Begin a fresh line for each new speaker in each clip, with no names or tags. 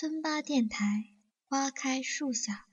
村八电台，花开树下。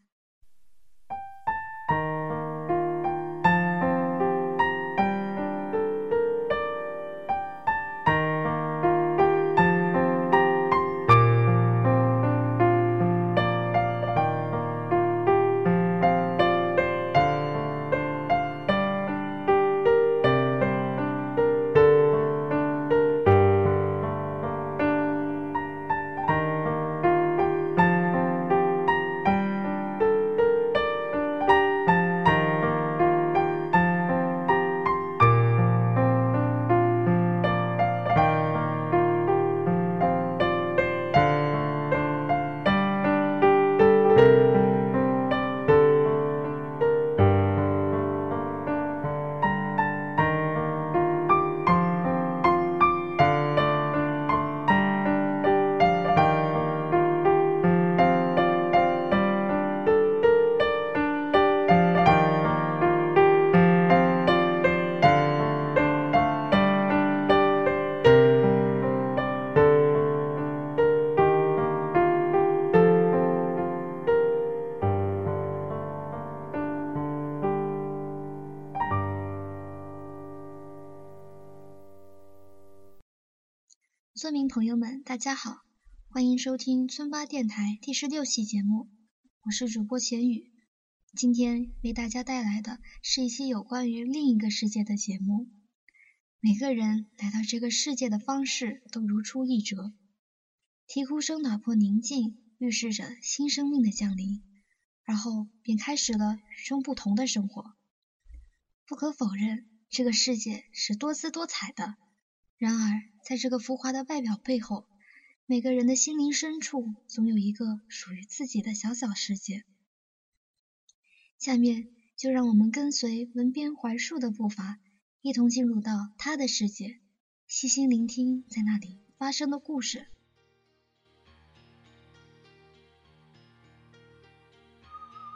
大家好，欢迎收听村八电台第十六期节目，我是主播钱宇。今天为大家带来的是一期有关于另一个世界的节目。每个人来到这个世界的方式都如出一辙。啼哭声打破宁静，预示着新生命的降临，然后便开始了与众不同的生活。不可否认，这个世界是多姿多彩的。然而，在这个浮华的外表背后，每个人的心灵深处总有一个属于自己的小小世界。下面就让我们跟随文编槐树的步伐，一同进入到他的世界，细心聆听在那里发生的故事。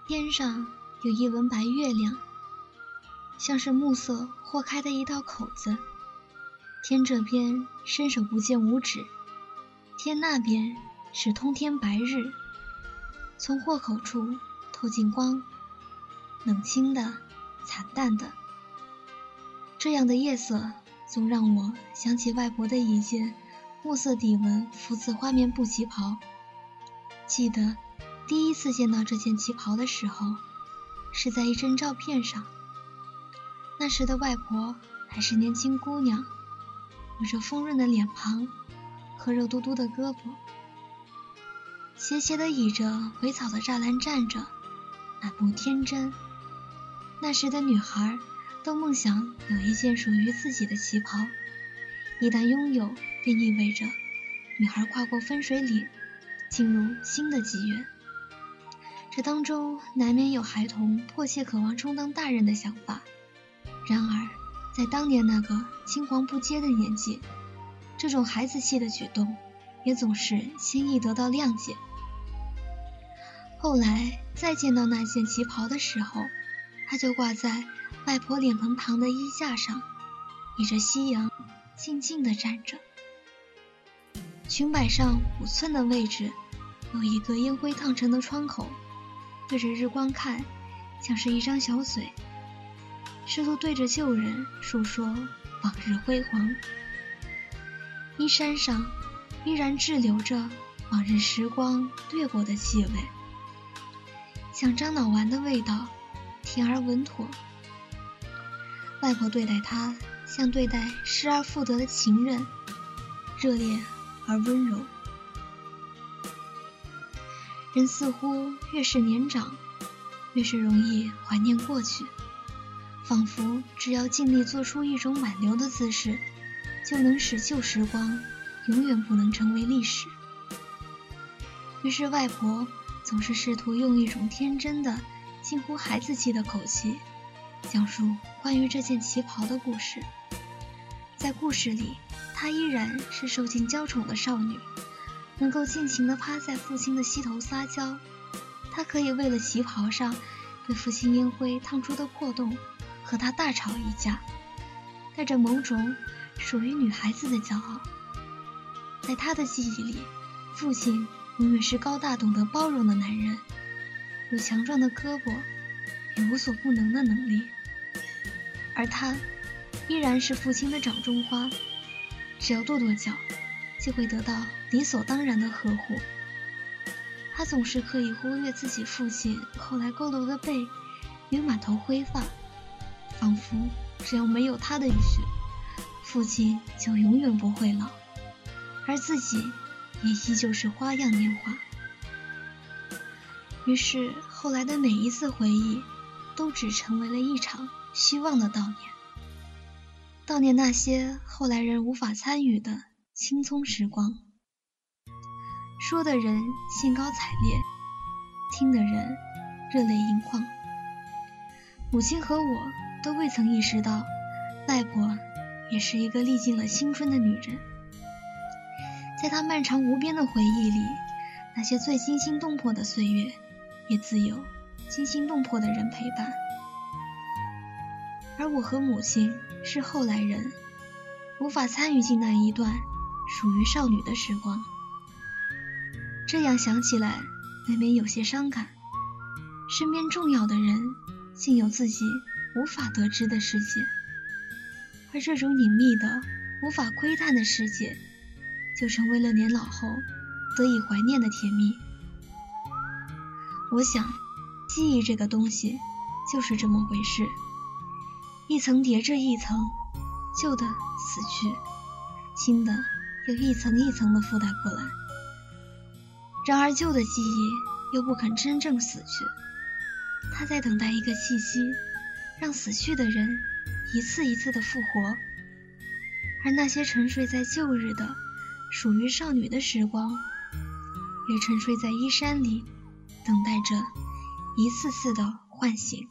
天上有一轮白月亮，像是暮色豁开的一道口子。天这边伸手不见五指，天那边是通天白日。从豁口处透进光，冷清的、惨淡的。这样的夜色，总让我想起外婆的一件墨色底纹福字花棉布旗袍。记得第一次见到这件旗袍的时候，是在一张照片上。那时的外婆还是年轻姑娘。有着丰润的脸庞和肉嘟嘟的胳膊，斜斜的倚着苇草的栅栏站着，满目天真。那时的女孩都梦想有一件属于自己的旗袍，一旦拥有，便意味着女孩跨过分水岭，进入新的纪元。这当中难免有孩童迫切渴望充当大人的想法，然而。在当年那个青黄不接的年纪，这种孩子气的举动也总是轻易得到谅解。后来再见到那件旗袍的时候，它就挂在外婆脸盆旁的衣架上，倚着夕阳，静静地站着。裙摆上五寸的位置，有一个烟灰烫成的窗口，对着日光看，像是一张小嘴。试图对着旧人诉说往日辉煌，衣衫上依然滞留着往日时光掠过的气味，像樟脑丸的味道，甜而稳妥。外婆对待他像对待失而复得的情人，热烈而温柔。人似乎越是年长，越是容易怀念过去。仿佛只要尽力做出一种挽留的姿势，就能使旧时光永远不能成为历史。于是外婆总是试图用一种天真的、近乎孩子气的口气，讲述关于这件旗袍的故事。在故事里，她依然是受尽娇宠的少女，能够尽情地趴在父亲的膝头撒娇。她可以为了旗袍上被父亲烟灰烫出的破洞。和他大吵一架，带着某种属于女孩子的骄傲。在他的记忆里，父亲永远是高大懂得包容的男人，有强壮的胳膊，有无所不能的能力。而他，依然是父亲的掌中花，只要跺跺脚，就会得到理所当然的呵护。他总是可以忽略自己父亲后来佝偻的背与满头灰发，仿佛只要没有他的允许，父亲就永远不会老，而自己也依旧是花样年华。于是后来的每一次回忆，都只成为了一场虚妄的悼念，悼念那些后来人无法参与的青葱时光。说的人兴高采烈，听的人热泪盈眶。母亲和我都未曾意识到，外婆也是一个历尽了青春的女人。在她漫长无边的回忆里，那些最惊心动魄的岁月，也自有惊心动魄的人陪伴。而我和母亲是后来人，无法参与进那一段属于少女的时光。这样想起来，难免有些伤感。身边重要的人，竟有自己无法得知的世界，而这种隐秘的、无法窥探的世界，就成为了年老后得以怀念的甜蜜。我想，记忆这个东西，就是这么回事，一层叠着一层，旧的死去，新的又一层一层的附带过来。然而，旧的记忆又不肯真正死去，它在等待一个契机，让死去的人一次一次的复活。而那些沉睡在旧日的、属于少女的时光，也沉睡在衣衫里，等待着一次次的唤醒。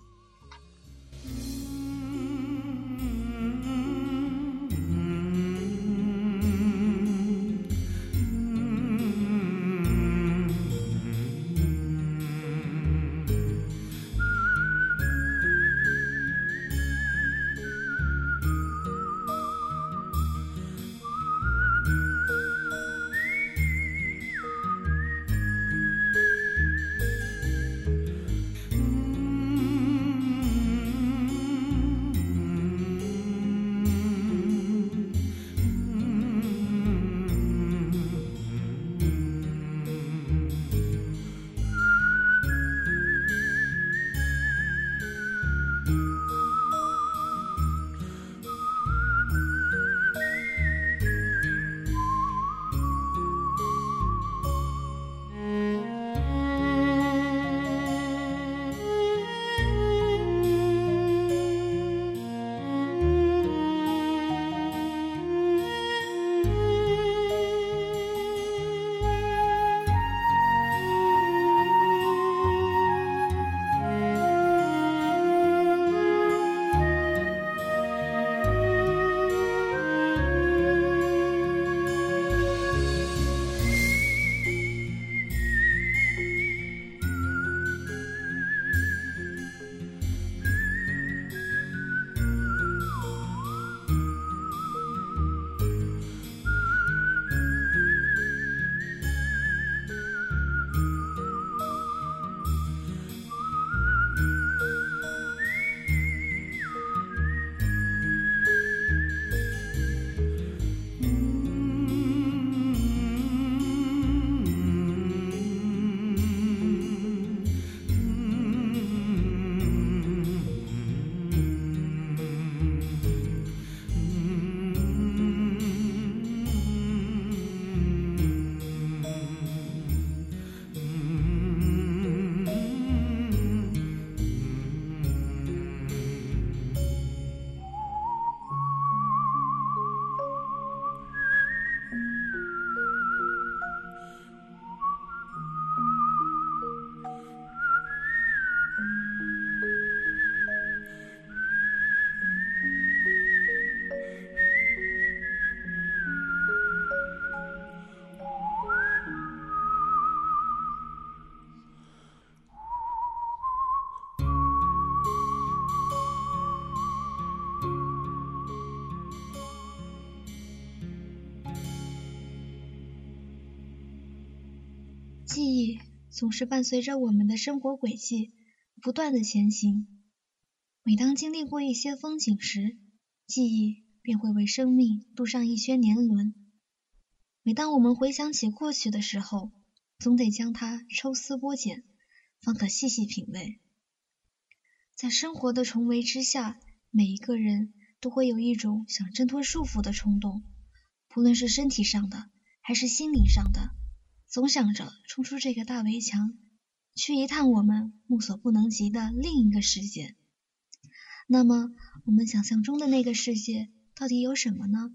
记忆总是伴随着我们的生活轨迹不断的前行。每当经历过一些风景时，记忆便会为生命镀上一圈年轮。每当我们回想起过去的时候，总得将它抽丝剥茧，方可细细品味。在生活的重围之下，每一个人都会有一种想挣脱束缚的冲动，不论是身体上的还是心灵上的，总想着冲出这个大围墙，去一探我们目所不能及的另一个世界。那么，我们想象中的那个世界到底有什么呢？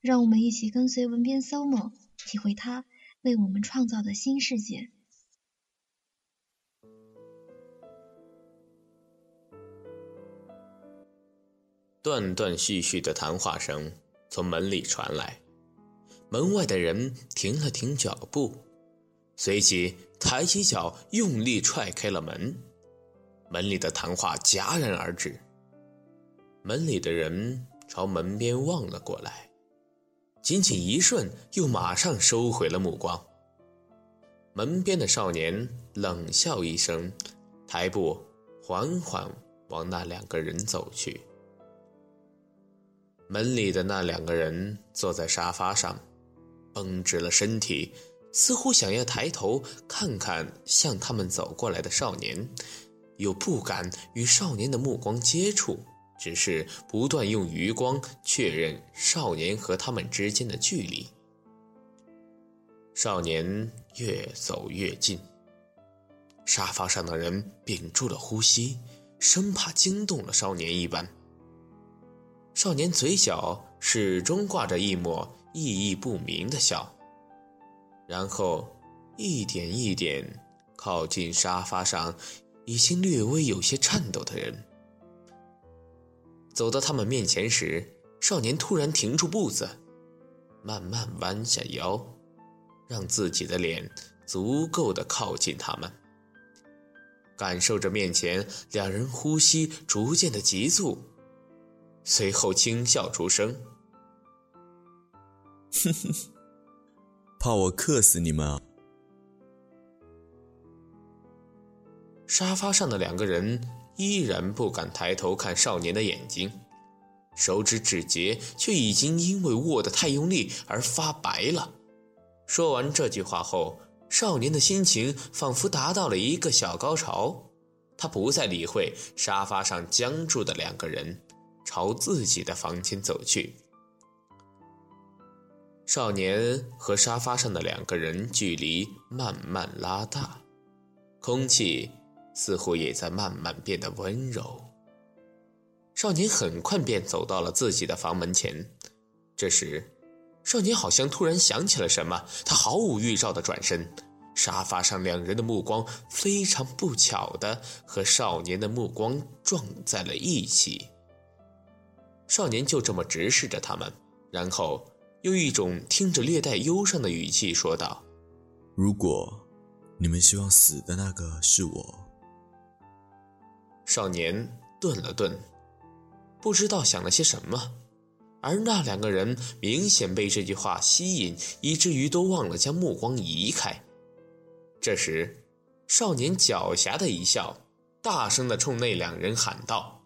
让我们一起跟随文编 SOMO，体会他为我们创造的新世界。
断断续续的谈话声从门里传来，门外的人停了停脚步，随即抬起脚用力踹开了门。门里的谈话戛然而止，门里的人朝门边望了过来，仅仅一瞬，又马上收回了目光。门边的少年冷笑一声，抬步缓缓往那两个人走去。门里的那两个人坐在沙发上，绷直了身体，似乎想要抬头看看向他们走过来的少年。又不敢与少年的目光接触，只是不断用余光确认少年和他们之间的距离。少年越走越近，沙发上的人屏住了呼吸，生怕惊动了少年一般。少年嘴角始终挂着一抹意义不明的笑，然后一点一点靠近沙发上。已经略微有些颤抖的人，走到他们面前时，少年突然停住步子，慢慢弯下腰，让自己的脸足够的靠近他们，感受着面前两人呼吸逐渐的急促，随后轻笑出声：“
哼哼，怕我克死你们啊？”
沙发上的两个人依然不敢抬头看少年的眼睛，手指指节却已经因为握得太用力而发白了。说完这句话后，少年的心情仿佛达到了一个小高潮，他不再理会沙发上僵住的两个人，朝自己的房间走去。少年和沙发上的两个人距离慢慢拉大，空气。似乎也在慢慢变得温柔。少年很快便走到了自己的房门前。这时，少年好像突然想起了什么，他毫无预兆的转身，沙发上两人的目光非常不巧的和少年的目光撞在了一起。少年就这么直视着他们，然后用一种听着略带忧伤的语气说道：“
如果你们希望死的那个是我。”
少年顿了顿，不知道想了些什么，而那两个人明显被这句话吸引，以至于都忘了将目光移开。这时，少年狡黠的一笑，大声的冲那两人喊道：“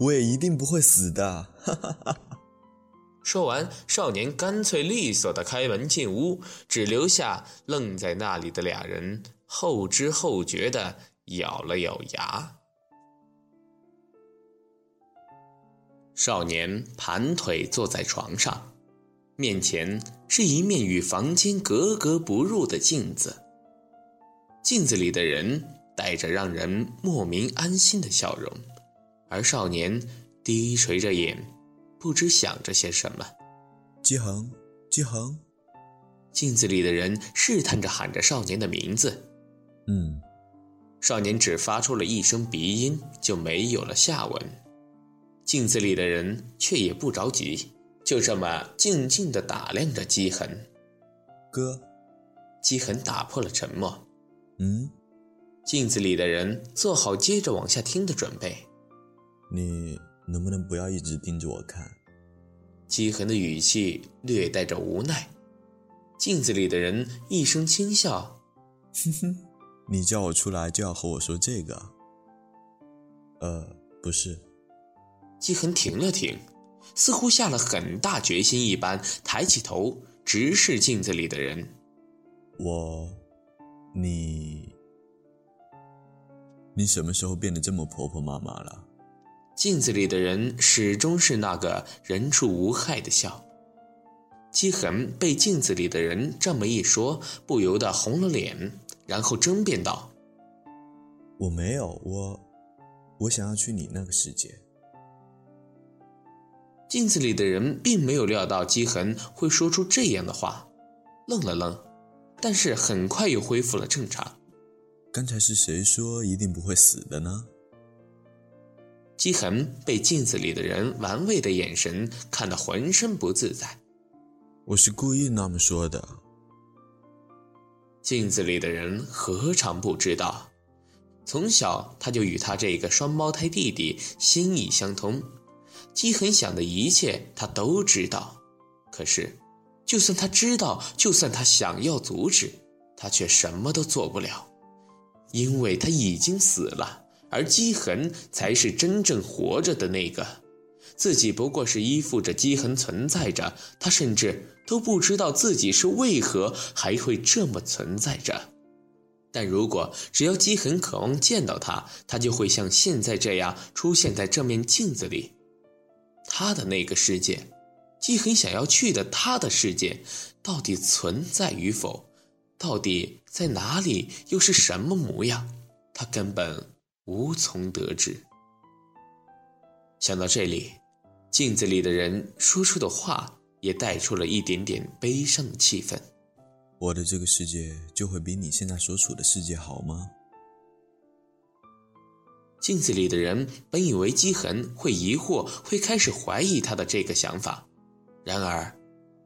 我也一定不会死的！”哈哈哈哈
说完，少年干脆利索的开门进屋，只留下愣在那里的俩人后知后觉的咬了咬牙。少年盘腿坐在床上，面前是一面与房间格格不入的镜子。镜子里的人带着让人莫名安心的笑容，而少年低垂着眼，不知想着些什么。
姬恒，姬恒。
镜子里的人试探着喊着少年的名字。
嗯。
少年只发出了一声鼻音，就没有了下文。镜子里的人却也不着急，就这么静静地打量着姬恒。
哥，
姬恒打破了沉默。
嗯，
镜子里的人做好接着往下听的准备。
你能不能不要一直盯着我看？
姬恒的语气略带着无奈。镜子里的人一声轻笑：“
哼哼，你叫我出来就要和我说这个？呃，不是。
姬恒停了停，似乎下了很大决心一般，抬起头直视镜子里的人。
我，你，你什么时候变得这么婆婆妈妈了？
镜子里的人始终是那个人畜无害的笑。姬恒被镜子里的人这么一说，不由得红了脸，然后争辩道：“
我没有，我，我想要去你那个世界。”
镜子里的人并没有料到姬恒会说出这样的话，愣了愣，但是很快又恢复了正常。
刚才是谁说一定不会死的呢？
姬恒被镜子里的人玩味的眼神看得浑身不自在。
我是故意那么说的。
镜子里的人何尝不知道？从小他就与他这个双胞胎弟弟心意相通。姬恒想的一切他都知道，可是，就算他知道，就算他想要阻止，他却什么都做不了，因为他已经死了。而姬恒才是真正活着的那个，自己不过是依附着姬恒存在着，他甚至都不知道自己是为何还会这么存在着。但如果只要姬恒渴望见到他，他就会像现在这样出现在这面镜子里。他的那个世界，姬恒想要去的他的世界，到底存在与否？到底在哪里？又是什么模样？他根本。无从得知。想到这里，镜子里的人说出的话也带出了一点点悲伤的气氛。
我的这个世界就会比你现在所处的世界好吗？
镜子里的人本以为姬恒会疑惑，会开始怀疑他的这个想法，然而，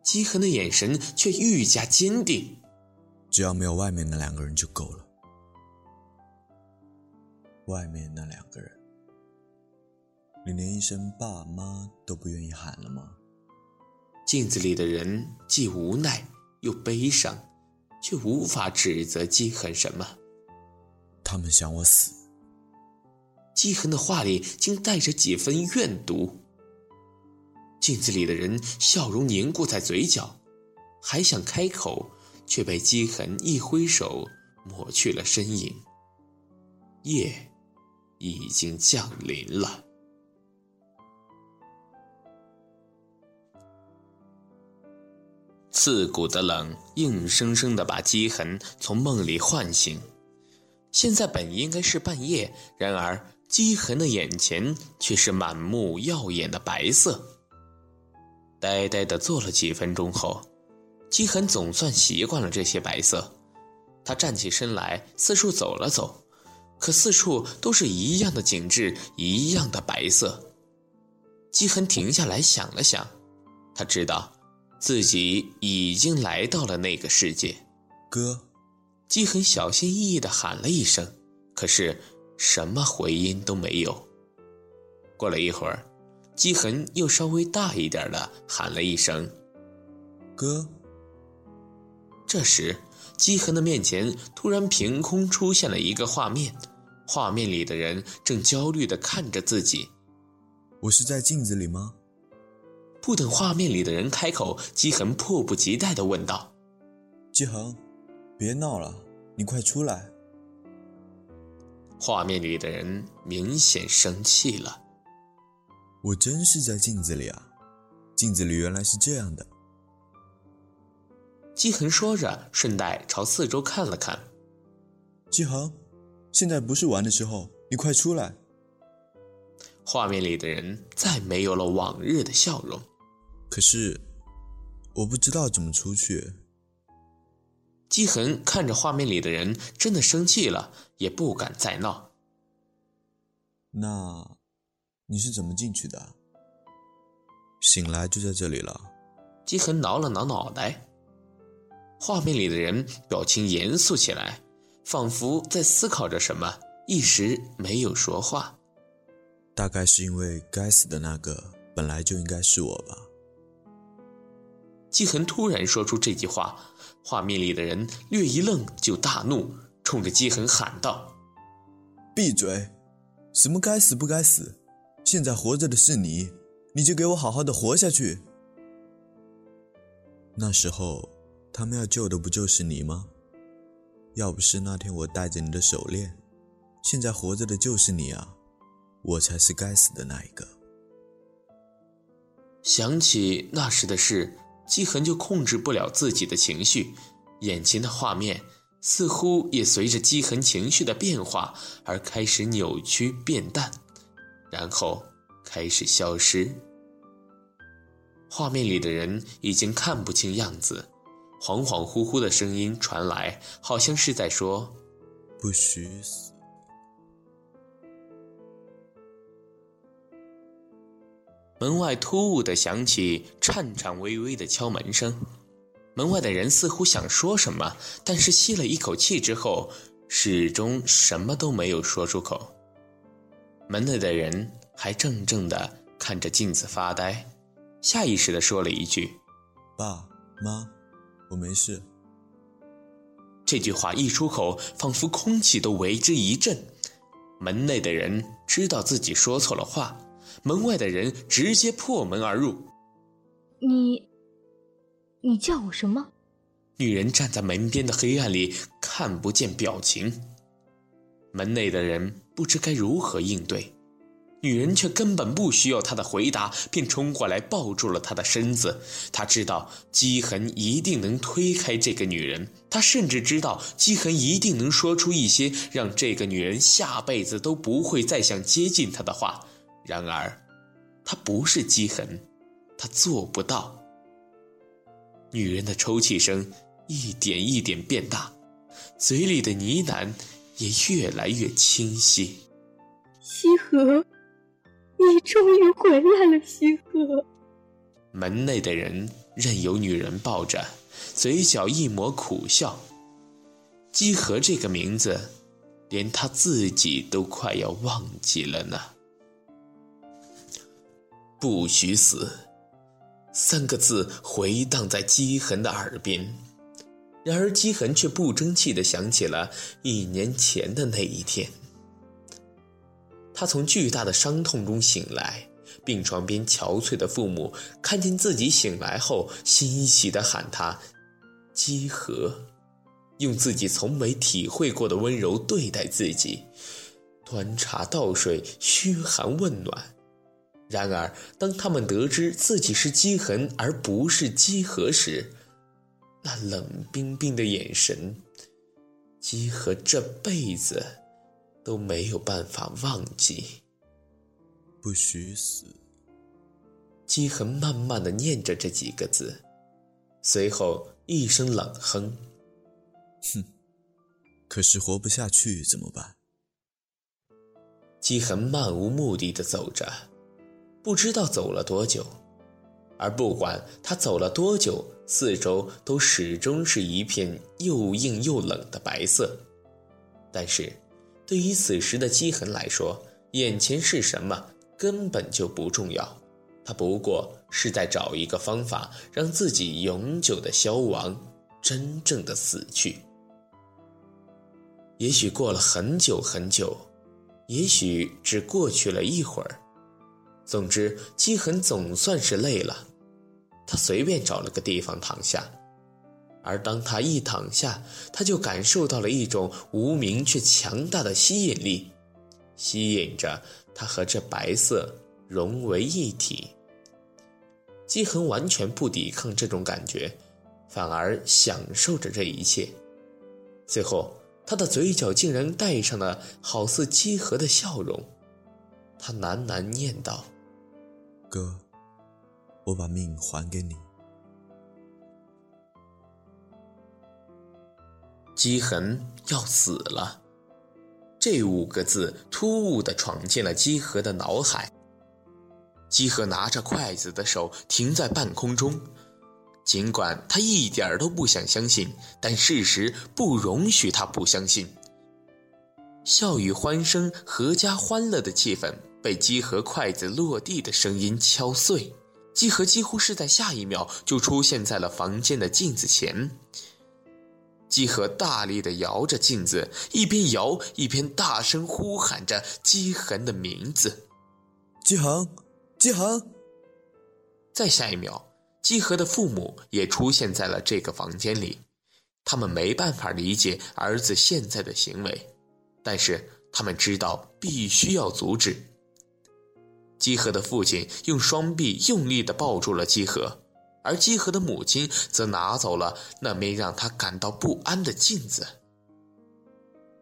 姬恒的眼神却愈加坚定。
只要没有外面那两个人就够了。外面那两个人，你连一声爸妈都不愿意喊了吗？
镜子里的人既无奈又悲伤，却无法指责姬恒什么。
他们想我死。
姬恒的话里竟带着几分怨毒。镜子里的人笑容凝固在嘴角，还想开口，却被姬恒一挥手抹去了身影。夜。已经降临了。刺骨的冷硬生生的把姬恒从梦里唤醒。现在本应该是半夜，然而姬恒的眼前却是满目耀眼的白色。呆呆的坐了几分钟后，姬恒总算习惯了这些白色。他站起身来，四处走了走。可四处都是一样的景致，一样的白色。姬恒停下来想了想，他知道自己已经来到了那个世界。
哥，
姬恒小心翼翼地喊了一声，可是什么回音都没有。过了一会儿，姬恒又稍微大一点的喊了一声：“
哥。”
这时，姬恒的面前突然凭空出现了一个画面。画面里的人正焦虑地看着自己。
我是在镜子里吗？
不等画面里的人开口，姬恒迫不及待地问道：“
姬恒，别闹了，你快出来！”
画面里的人明显生气了。
我真是在镜子里啊！镜子里原来是这样的。
姬恒说着，顺带朝四周看了看。
姬恒。现在不是玩的时候，你快出来！
画面里的人再没有了往日的笑容。
可是，我不知道怎么出去。
姬恒看着画面里的人，真的生气了，也不敢再闹。
那，你是怎么进去的？醒来就在这里了。
姬恒挠了挠脑袋。画面里的人表情严肃起来。仿佛在思考着什么，一时没有说话。
大概是因为该死的那个本来就应该是我吧。
季恒突然说出这句话，画面里的人略一愣，就大怒，冲着姬恒喊道：“
闭嘴！什么该死不该死？现在活着的是你，你就给我好好的活下去。那时候，他们要救的不就是你吗？要不是那天我带着你的手链，现在活着的就是你啊！我才是该死的那一个。”
想起那时的事。姬恒就控制不了自己的情绪，眼前的画面似乎也随着姬恒情绪的变化而开始扭曲变淡，然后开始消失。画面里的人已经看不清样子，恍恍惚惚的声音传来，好像是在说：“
不许死。”
门外突兀的响起颤颤巍巍的敲门声，门外的人似乎想说什么，但是吸了一口气之后，始终什么都没有说出口。门内的人还怔怔地看着镜子发呆，下意识地说了一句：“
爸妈，我没事。”
这句话一出口，仿佛空气都为之一震。门内的人知道自己说错了话。门外的人直接破门而入。
你，你叫我什么？
女人站在门边的黑暗里，看不见表情。门内的人不知该如何应对，女人却根本不需要他的回答，便冲过来抱住了他的身子。他知道姬恒一定能推开这个女人，他甚至知道姬恒一定能说出一些让这个女人下辈子都不会再想接近他的话。然而，他不是姬恒，他做不到。女人的抽泣声一点一点变大，嘴里的呢喃也越来越清晰。
西河，你终于回来了，西河。
门内的人任由女人抱着，嘴角一抹苦笑。姬河这个名字，连他自己都快要忘记了呢。不许死，三个字回荡在姬恒的耳边。然而姬恒却不争气地想起了一年前的那一天。他从巨大的伤痛中醒来，病床边憔悴的父母看见自己醒来后，欣喜地喊他“姬和”，用自己从没体会过的温柔对待自己，端茶倒水，嘘寒问暖。然而，当他们得知自己是姬恒而不是姬和时，那冷冰冰的眼神，姬和这辈子都没有办法忘记。
不许死！
姬恒慢慢的念着这几个字，随后一声冷哼：“
哼，可是活不下去怎么办？”
姬恒漫无目的的走着。不知道走了多久，而不管他走了多久，四周都始终是一片又硬又冷的白色。但是，对于此时的姬恒来说，眼前是什么根本就不重要，他不过是在找一个方法让自己永久的消亡，真正的死去。也许过了很久很久，也许只过去了一会儿。总之，姬恒总算是累了，他随便找了个地方躺下，而当他一躺下，他就感受到了一种无名却强大的吸引力，吸引着他和这白色融为一体。姬恒完全不抵抗这种感觉，反而享受着这一切。最后，他的嘴角竟然带上了好似姬和的笑容，他喃喃念道。
哥，我把命还给你。
姬恒要死了，这五个字突兀的闯进了姬和的脑海。姬和拿着筷子的手停在半空中，尽管他一点都不想相信，但事实不容许他不相信。笑语欢声，阖家欢乐的气氛。被姬和筷子落地的声音敲碎，姬和几乎是在下一秒就出现在了房间的镜子前。姬和大力地摇着镜子，一边摇一边大声呼喊着姬恒的名字：“
姬恒，姬恒！”
再下一秒，姬和的父母也出现在了这个房间里。他们没办法理解儿子现在的行为，但是他们知道必须要阻止。姬和的父亲用双臂用力地抱住了姬和。而姬和的母亲则拿走了那枚让他感到不安的镜子。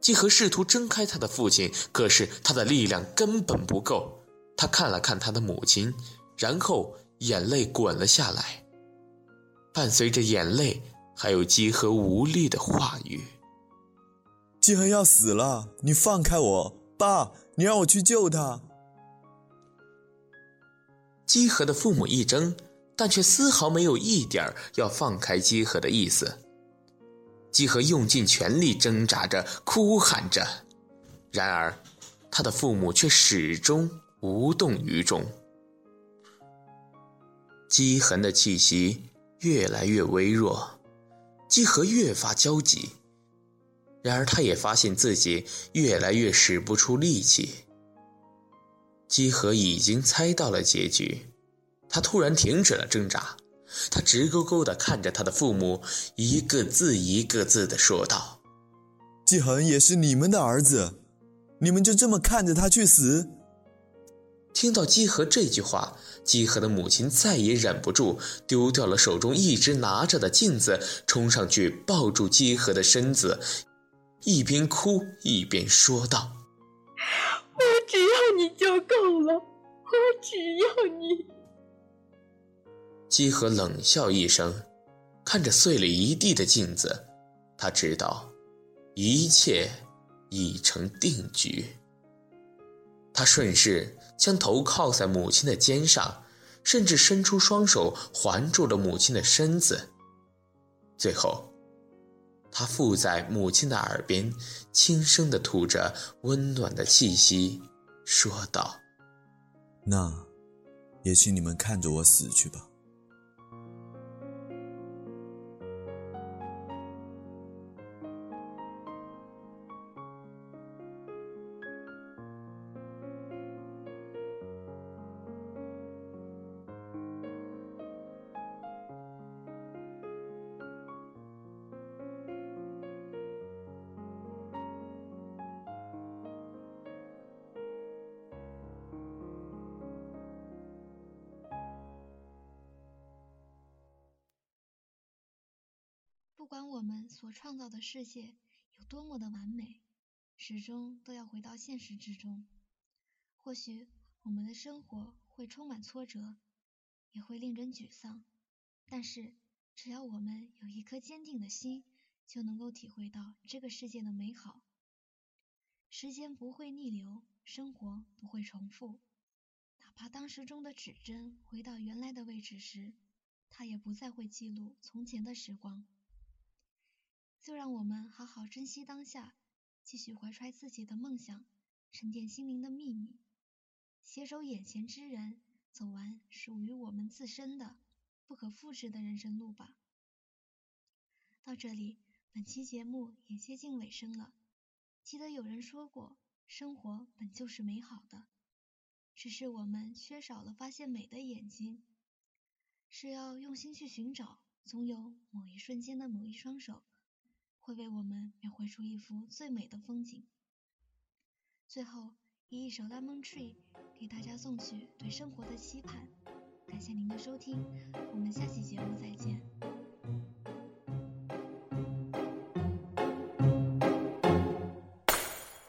姬和试图挣开他的父亲，可是他的力量根本不够。他看了看他的母亲，然后眼泪滚了下来。伴随着眼泪，还有姬和无力的话语：“
姬和要死了，你放开我，爸，你让我去救他。”
姬和的父母一怔。但却丝毫没有一点要放开姬和的意思。姬和用尽全力挣扎着，哭喊着，然而，他的父母却始终无动于衷。姬恒的气息越来越微弱，姬和越发焦急。然而，他也发现自己越来越使不出力气。姬和已经猜到了结局。他突然停止了挣扎，他直勾勾地看着他的父母，一个字一个字地说道：“
季恒也是你们的儿子，你们就这么看着他去死？”
听到姬和这句话，姬和的母亲再也忍不住，丢掉了手中一直拿着的镜子，冲上去抱住姬和的身子，一边哭一边说道：“
我只要你就够了，我只要你。”
姬和冷笑一声，看着碎了一地的镜子，他知道，一切已成定局。他顺势将头靠在母亲的肩上，甚至伸出双手环住了母亲的身子。最后，他附在母亲的耳边，轻声地吐着温暖的气息，说道：“
那，也请你们看着我死去吧。”
所创造的世界有多么的完美，始终都要回到现实之中。或许我们的生活会充满挫折，也会令人沮丧，但是只要我们有一颗坚定的心，就能够体会到这个世界的美好。时间不会逆流，生活不会重复，哪怕当时钟的指针回到原来的位置时，它也不再会记录从前的时光。就让我们好好珍惜当下，继续怀揣自己的梦想，沉淀心灵的秘密，携手眼前之人，走完属于我们自身的不可复制的人生路吧。到这里，本期节目也接近尾声了。记得有人说过，生活本就是美好的，只是我们缺少了发现美的眼睛。是要用心去寻找，总有某一瞬间的某一双手。会为我们描绘出一幅最美的风景。最后，以一首《Lemon Tree》给大家送去对生活的期盼。感谢您的收听，我们下期节目再见。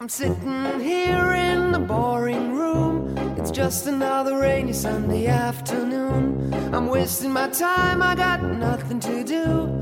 I'm sitting here in the boring room. It's just another rainy Sunday afternoon. I'm wasting my time, I got nothing to do.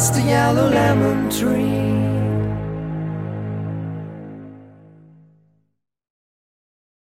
just a yellow lemon tree.